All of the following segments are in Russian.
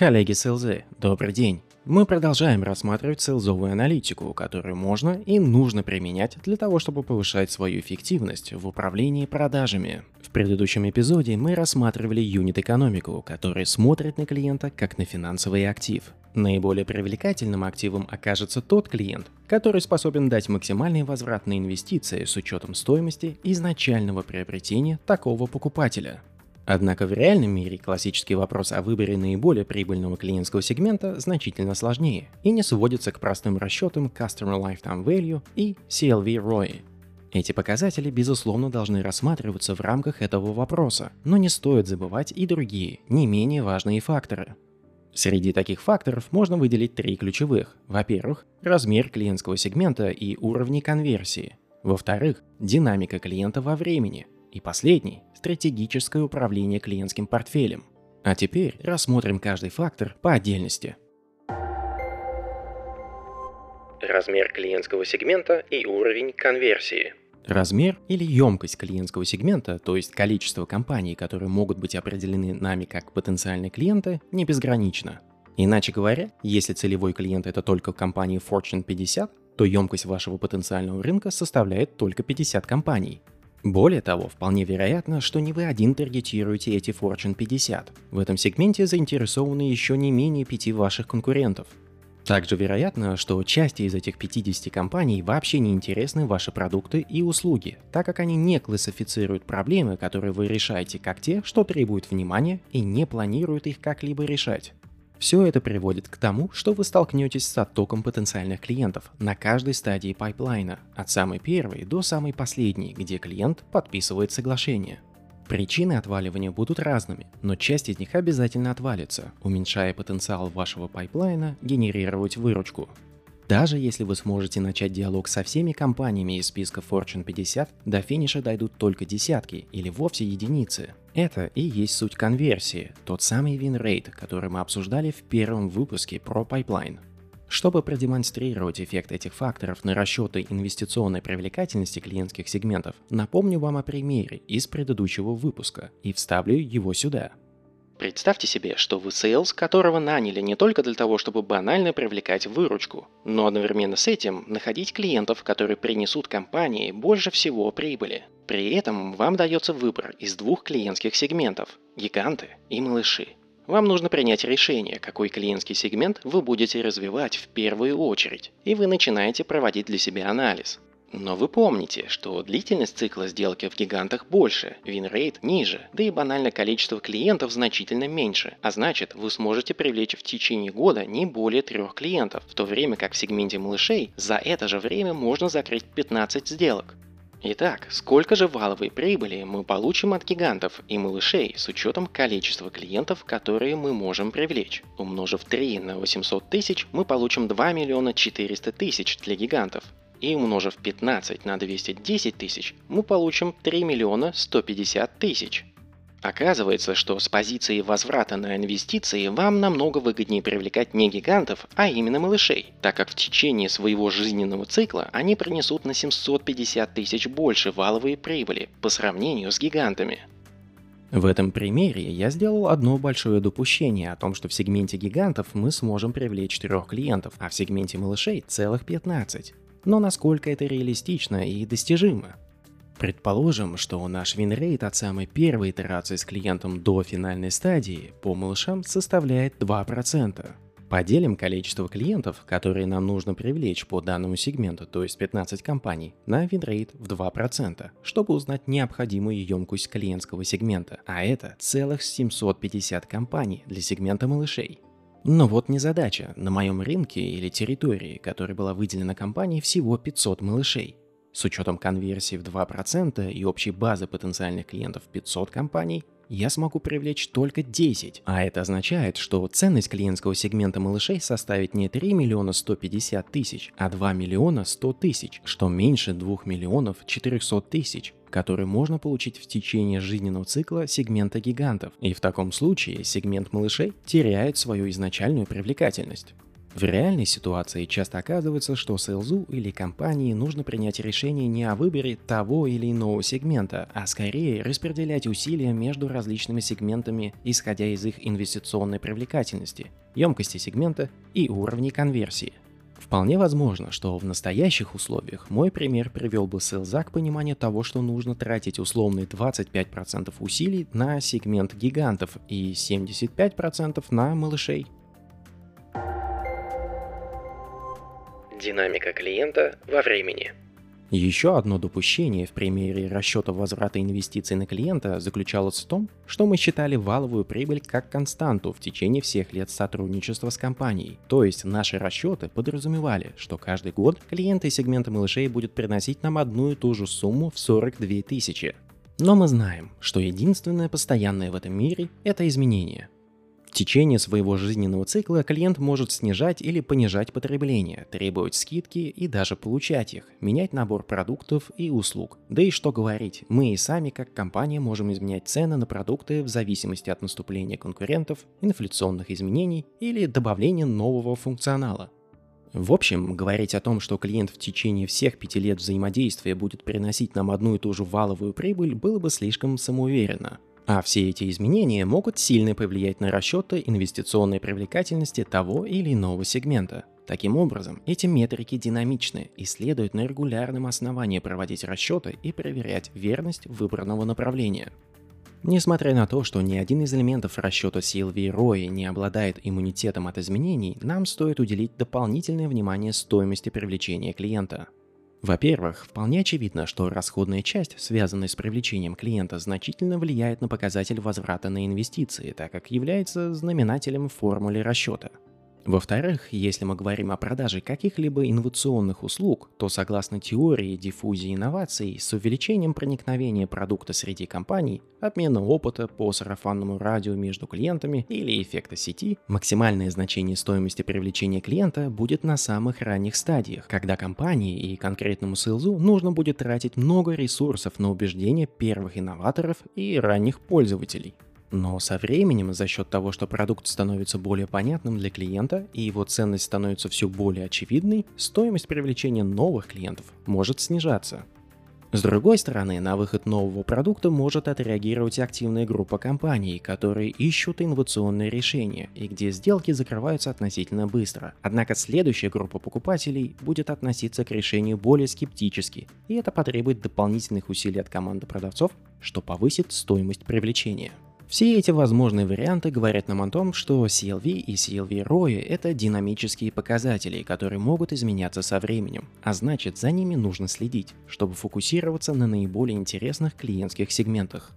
Коллеги с ЛЗ, добрый день. Мы продолжаем рассматривать селзовую аналитику, которую можно и нужно применять для того, чтобы повышать свою эффективность в управлении продажами. В предыдущем эпизоде мы рассматривали юнит-экономику, которая смотрит на клиента как на финансовый актив. Наиболее привлекательным активом окажется тот клиент, который способен дать максимальный возврат на инвестиции с учетом стоимости изначального приобретения такого покупателя. Однако в реальном мире классический вопрос о выборе наиболее прибыльного клиентского сегмента значительно сложнее и не сводится к простым расчетам Customer Lifetime Value и CLV ROI. Эти показатели, безусловно, должны рассматриваться в рамках этого вопроса, но не стоит забывать и другие, не менее важные факторы. Среди таких факторов можно выделить три ключевых. Во-первых, размер клиентского сегмента и уровни конверсии. Во-вторых, динамика клиента во времени – и последний – стратегическое управление клиентским портфелем. А теперь рассмотрим каждый фактор по отдельности. Размер клиентского сегмента и уровень конверсии. Размер или емкость клиентского сегмента, то есть количество компаний, которые могут быть определены нами как потенциальные клиенты, не безгранично. Иначе говоря, если целевой клиент это только компании Fortune 50, то емкость вашего потенциального рынка составляет только 50 компаний. Более того, вполне вероятно, что не вы один таргетируете эти Fortune 50. В этом сегменте заинтересованы еще не менее пяти ваших конкурентов. Также вероятно, что части из этих 50 компаний вообще не интересны ваши продукты и услуги, так как они не классифицируют проблемы, которые вы решаете, как те, что требуют внимания, и не планируют их как-либо решать. Все это приводит к тому, что вы столкнетесь с оттоком потенциальных клиентов на каждой стадии пайплайна, от самой первой до самой последней, где клиент подписывает соглашение. Причины отваливания будут разными, но часть из них обязательно отвалится, уменьшая потенциал вашего пайплайна генерировать выручку. Даже если вы сможете начать диалог со всеми компаниями из списка Fortune 50, до финиша дойдут только десятки или вовсе единицы. Это и есть суть конверсии, тот самый win-rate, который мы обсуждали в первом выпуске про Pipeline. Чтобы продемонстрировать эффект этих факторов на расчеты инвестиционной привлекательности клиентских сегментов, напомню вам о примере из предыдущего выпуска и вставлю его сюда – Представьте себе, что вы sales, которого наняли не только для того, чтобы банально привлекать выручку, но одновременно с этим находить клиентов, которые принесут компании больше всего прибыли. При этом вам дается выбор из двух клиентских сегментов – гиганты и малыши. Вам нужно принять решение, какой клиентский сегмент вы будете развивать в первую очередь, и вы начинаете проводить для себя анализ. Но вы помните, что длительность цикла сделки в гигантах больше, win-rate ниже, да и банально количество клиентов значительно меньше, а значит вы сможете привлечь в течение года не более трех клиентов, в то время как в сегменте малышей за это же время можно закрыть 15 сделок. Итак, сколько же валовой прибыли мы получим от гигантов и малышей с учетом количества клиентов, которые мы можем привлечь? Умножив 3 на 800 тысяч, мы получим 2 миллиона 400 тысяч для гигантов и умножив 15 на 210 тысяч, мы получим 3 миллиона 150 тысяч. Оказывается, что с позиции возврата на инвестиции вам намного выгоднее привлекать не гигантов, а именно малышей, так как в течение своего жизненного цикла они принесут на 750 тысяч больше валовой прибыли по сравнению с гигантами. В этом примере я сделал одно большое допущение о том, что в сегменте гигантов мы сможем привлечь трех клиентов, а в сегменте малышей целых 15 но насколько это реалистично и достижимо. Предположим, что наш win-rate от самой первой итерации с клиентом до финальной стадии по малышам составляет 2%. Поделим количество клиентов, которые нам нужно привлечь по данному сегменту, то есть 15 компаний, на win-rate в 2%, чтобы узнать необходимую емкость клиентского сегмента, а это целых 750 компаний для сегмента малышей. Но вот не задача. На моем рынке или территории, которая была выделена компанией, всего 500 малышей. С учетом конверсии в 2% и общей базы потенциальных клиентов 500 компаний, я смогу привлечь только 10. А это означает, что ценность клиентского сегмента малышей составит не 3 миллиона 150 тысяч, а 2 миллиона 100 тысяч, что меньше 2 миллионов 400 тысяч который можно получить в течение жизненного цикла сегмента гигантов, и в таком случае сегмент малышей теряет свою изначальную привлекательность. В реальной ситуации часто оказывается, что сейлзу или компании нужно принять решение не о выборе того или иного сегмента, а скорее распределять усилия между различными сегментами, исходя из их инвестиционной привлекательности, емкости сегмента и уровней конверсии. Вполне возможно, что в настоящих условиях мой пример привел бы сейлза к пониманию того, что нужно тратить условные 25% усилий на сегмент гигантов и 75% на малышей. Динамика клиента во времени. Еще одно допущение в примере расчета возврата инвестиций на клиента заключалось в том, что мы считали валовую прибыль как константу в течение всех лет сотрудничества с компанией. То есть наши расчеты подразумевали, что каждый год клиенты сегмента малышей будет приносить нам одну и ту же сумму в 42 тысячи. Но мы знаем, что единственное постоянное в этом мире – это изменение – в течение своего жизненного цикла клиент может снижать или понижать потребление, требовать скидки и даже получать их, менять набор продуктов и услуг. Да и что говорить, мы и сами как компания можем изменять цены на продукты в зависимости от наступления конкурентов, инфляционных изменений или добавления нового функционала. В общем, говорить о том, что клиент в течение всех пяти лет взаимодействия будет приносить нам одну и ту же валовую прибыль, было бы слишком самоуверенно. А все эти изменения могут сильно повлиять на расчеты инвестиционной привлекательности того или иного сегмента. Таким образом, эти метрики динамичны и следует на регулярном основании проводить расчеты и проверять верность выбранного направления. Несмотря на то, что ни один из элементов расчета CLV ROI не обладает иммунитетом от изменений, нам стоит уделить дополнительное внимание стоимости привлечения клиента – во-первых, вполне очевидно, что расходная часть, связанная с привлечением клиента, значительно влияет на показатель возврата на инвестиции, так как является знаменателем в формуле расчета – во-вторых, если мы говорим о продаже каких-либо инновационных услуг, то согласно теории диффузии инноваций, с увеличением проникновения продукта среди компаний, обмена опыта по сарафанному радио между клиентами или эффекта сети, максимальное значение стоимости привлечения клиента будет на самых ранних стадиях, когда компании и конкретному СЛЗу нужно будет тратить много ресурсов на убеждение первых инноваторов и ранних пользователей. Но со временем, за счет того, что продукт становится более понятным для клиента и его ценность становится все более очевидной, стоимость привлечения новых клиентов может снижаться. С другой стороны, на выход нового продукта может отреагировать активная группа компаний, которые ищут инновационные решения и где сделки закрываются относительно быстро. Однако следующая группа покупателей будет относиться к решению более скептически, и это потребует дополнительных усилий от команды продавцов, что повысит стоимость привлечения. Все эти возможные варианты говорят нам о том, что CLV и CLV ROI – это динамические показатели, которые могут изменяться со временем, а значит за ними нужно следить, чтобы фокусироваться на наиболее интересных клиентских сегментах.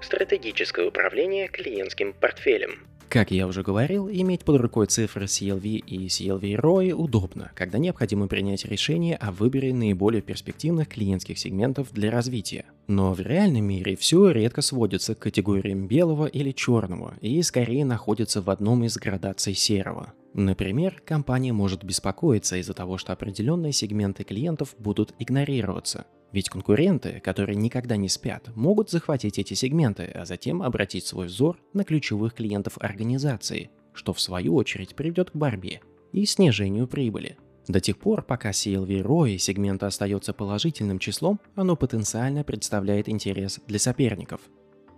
Стратегическое управление клиентским портфелем – как я уже говорил, иметь под рукой цифры CLV и CLV ROI удобно, когда необходимо принять решение о выборе наиболее перспективных клиентских сегментов для развития. Но в реальном мире все редко сводится к категориям белого или черного и скорее находится в одном из градаций серого. Например, компания может беспокоиться из-за того, что определенные сегменты клиентов будут игнорироваться, ведь конкуренты, которые никогда не спят, могут захватить эти сегменты, а затем обратить свой взор на ключевых клиентов организации, что в свою очередь приведет к борьбе и снижению прибыли. До тех пор, пока CLV ROI сегмента остается положительным числом, оно потенциально представляет интерес для соперников –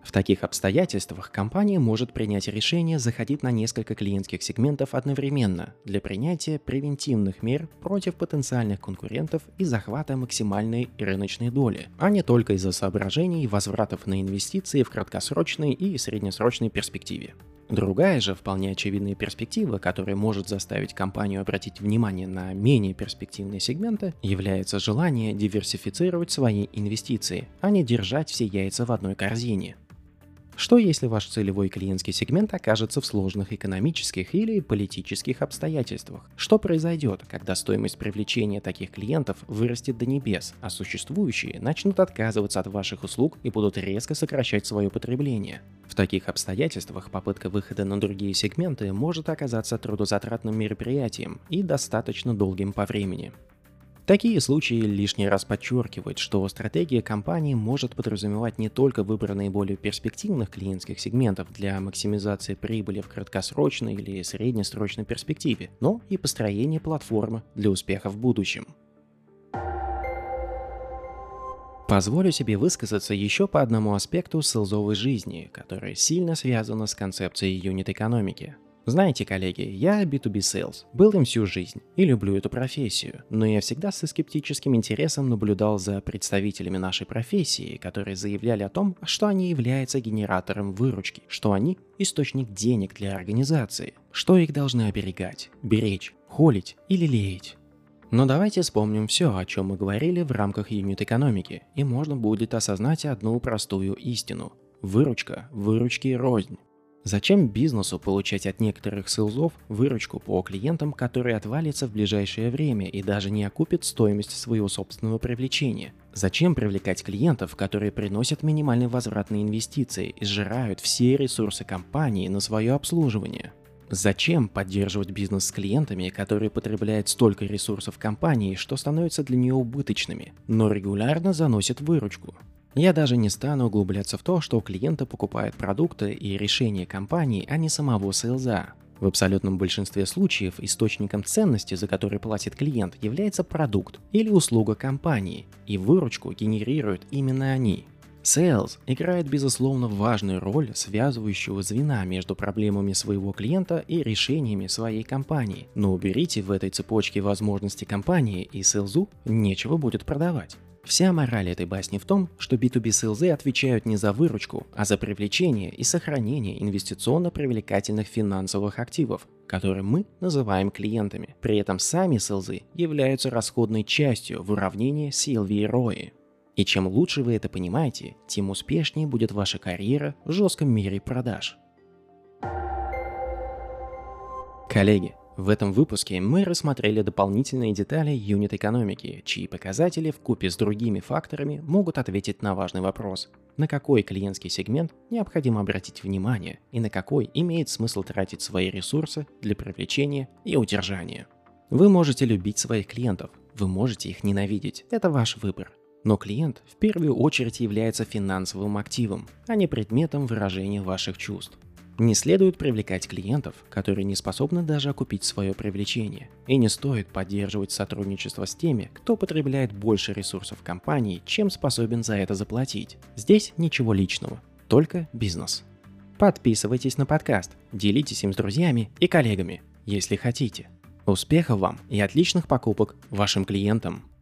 в таких обстоятельствах компания может принять решение заходить на несколько клиентских сегментов одновременно для принятия превентивных мер против потенциальных конкурентов и захвата максимальной рыночной доли, а не только из-за соображений возвратов на инвестиции в краткосрочной и среднесрочной перспективе. Другая же вполне очевидная перспектива, которая может заставить компанию обратить внимание на менее перспективные сегменты, является желание диверсифицировать свои инвестиции, а не держать все яйца в одной корзине – что если ваш целевой клиентский сегмент окажется в сложных экономических или политических обстоятельствах? Что произойдет, когда стоимость привлечения таких клиентов вырастет до небес, а существующие начнут отказываться от ваших услуг и будут резко сокращать свое потребление? В таких обстоятельствах попытка выхода на другие сегменты может оказаться трудозатратным мероприятием и достаточно долгим по времени. Такие случаи лишний раз подчеркивают, что стратегия компании может подразумевать не только выбор наиболее перспективных клиентских сегментов для максимизации прибыли в краткосрочной или среднесрочной перспективе, но и построение платформы для успеха в будущем. Позволю себе высказаться еще по одному аспекту селзовой жизни, которая сильно связана с концепцией юнит-экономики. Знаете, коллеги, я B2B Sales, был им всю жизнь и люблю эту профессию, но я всегда со скептическим интересом наблюдал за представителями нашей профессии, которые заявляли о том, что они являются генератором выручки, что они источник денег для организации, что их должны оберегать, беречь, холить или леять. Но давайте вспомним все, о чем мы говорили в рамках юнит-экономики, и можно будет осознать одну простую истину. Выручка, выручки рознь. Зачем бизнесу получать от некоторых селзов выручку по клиентам, которые отвалится в ближайшее время и даже не окупит стоимость своего собственного привлечения? Зачем привлекать клиентов, которые приносят минимальный возврат на инвестиции и сжирают все ресурсы компании на свое обслуживание? Зачем поддерживать бизнес с клиентами, которые потребляют столько ресурсов компании, что становятся для нее убыточными, но регулярно заносят выручку? Я даже не стану углубляться в то, что клиенты покупают продукты и решения компании, а не самого сейлза. В абсолютном большинстве случаев источником ценности, за который платит клиент, является продукт или услуга компании, и выручку генерируют именно они. Sales играет безусловно важную роль связывающего звена между проблемами своего клиента и решениями своей компании, но уберите в этой цепочке возможности компании и селзу нечего будет продавать. Вся мораль этой басни в том, что B2B селзы отвечают не за выручку, а за привлечение и сохранение инвестиционно привлекательных финансовых активов, которые мы называем клиентами. При этом сами селзы являются расходной частью в уравнении CLV и ROI. И чем лучше вы это понимаете, тем успешнее будет ваша карьера в жестком мире продаж. Коллеги, в этом выпуске мы рассмотрели дополнительные детали юнит-экономики, чьи показатели в купе с другими факторами могут ответить на важный вопрос. На какой клиентский сегмент необходимо обратить внимание и на какой имеет смысл тратить свои ресурсы для привлечения и удержания. Вы можете любить своих клиентов, вы можете их ненавидеть, это ваш выбор. Но клиент в первую очередь является финансовым активом, а не предметом выражения ваших чувств. Не следует привлекать клиентов, которые не способны даже окупить свое привлечение. И не стоит поддерживать сотрудничество с теми, кто потребляет больше ресурсов компании, чем способен за это заплатить. Здесь ничего личного, только бизнес. Подписывайтесь на подкаст, делитесь им с друзьями и коллегами, если хотите. Успехов вам и отличных покупок вашим клиентам!